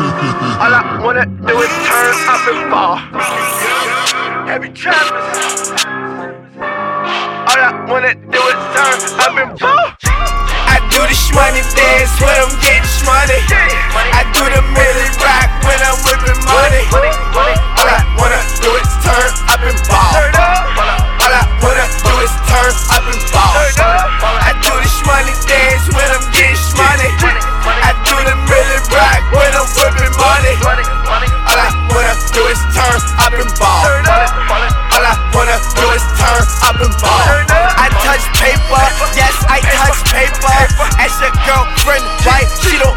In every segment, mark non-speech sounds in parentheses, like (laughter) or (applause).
All I wanna do is turn up and ball. Heavy trappers. All I wanna do is turn up and ball. I do the shmoney dance when I'm getting shmoney.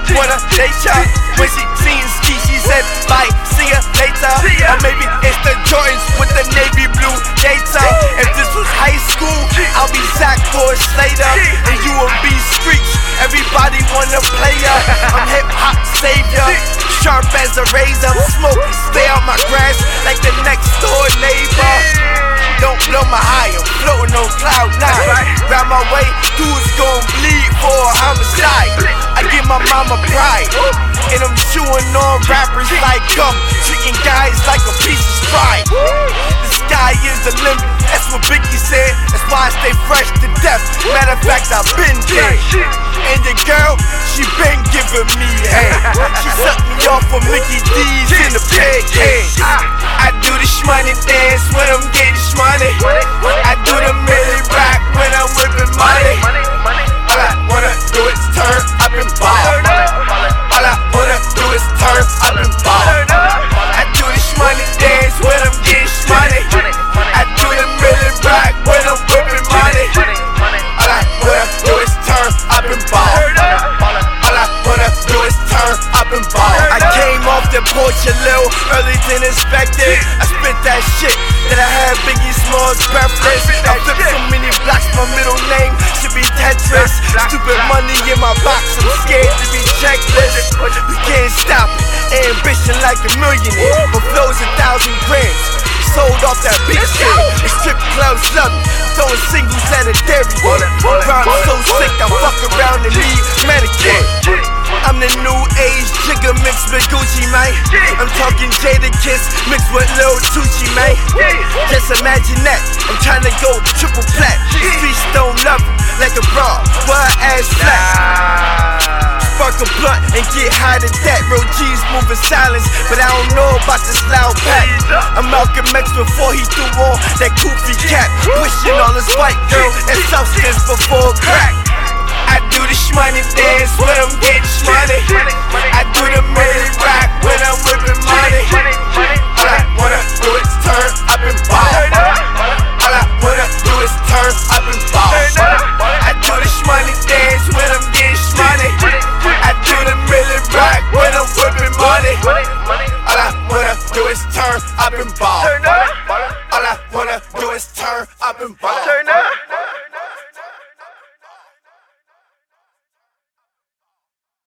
Don't wanna date ya. When she seen Skee, she said bye, see ya later. Or maybe it's the Jordans with the navy blue gator. If this was high school, I'll be Zach or Slater, and you will be Screech. Everybody wanna play ya. (laughs) I'm hip hop savior, sharp as a razor. Smoke, stay on my grass like the next door neighbor. Don't blow my high, I'm floating on cloud nine. Round my way, dudes gon' bleed for a homicide. I give my mama pride, and I'm chewing on rappers like gum, treating guys like a piece of stride. The sky is the limit, that's what Biggie said. That's why I stay fresh to death. Matter of fact, I've been dead. And the girl, she been giving me head. She sucked me off for Mickey D's in the peg head. I do the shmoney dance when I'm getting shmoney. Early than expected. I spit that shit that I had Biggie Smalls breathless. I flipped so many blocks, my middle name should be Tetris. Stupid money in my box, I'm scared to be checklist. You can't stop it, ambition like a millionaire. My flow's a thousand grams sold off that big shit. The strip clubs love me, throwing singles at a dairy. Rhyme so sick, I fuck around and need Medicare. I'm the new age Jigga mixed with Gucci Mane. I'm talking Jada Kiss mixed with Lil Tucci, man. Just imagine that. I'm trying to go triple plat. Streets don't love me like a bra, but ass flat. Spark a blunt and get high to that. Real G's moving silence, but I don't know about this loud pack. I'm Malcolm X before he threw on that goofy cap. Wishing all his white girl and substance before crack. I do the shmoney dance when I'm getting shmoney. turn up and ball. Turn up. All I wanna do is turn up and ball. Turn up.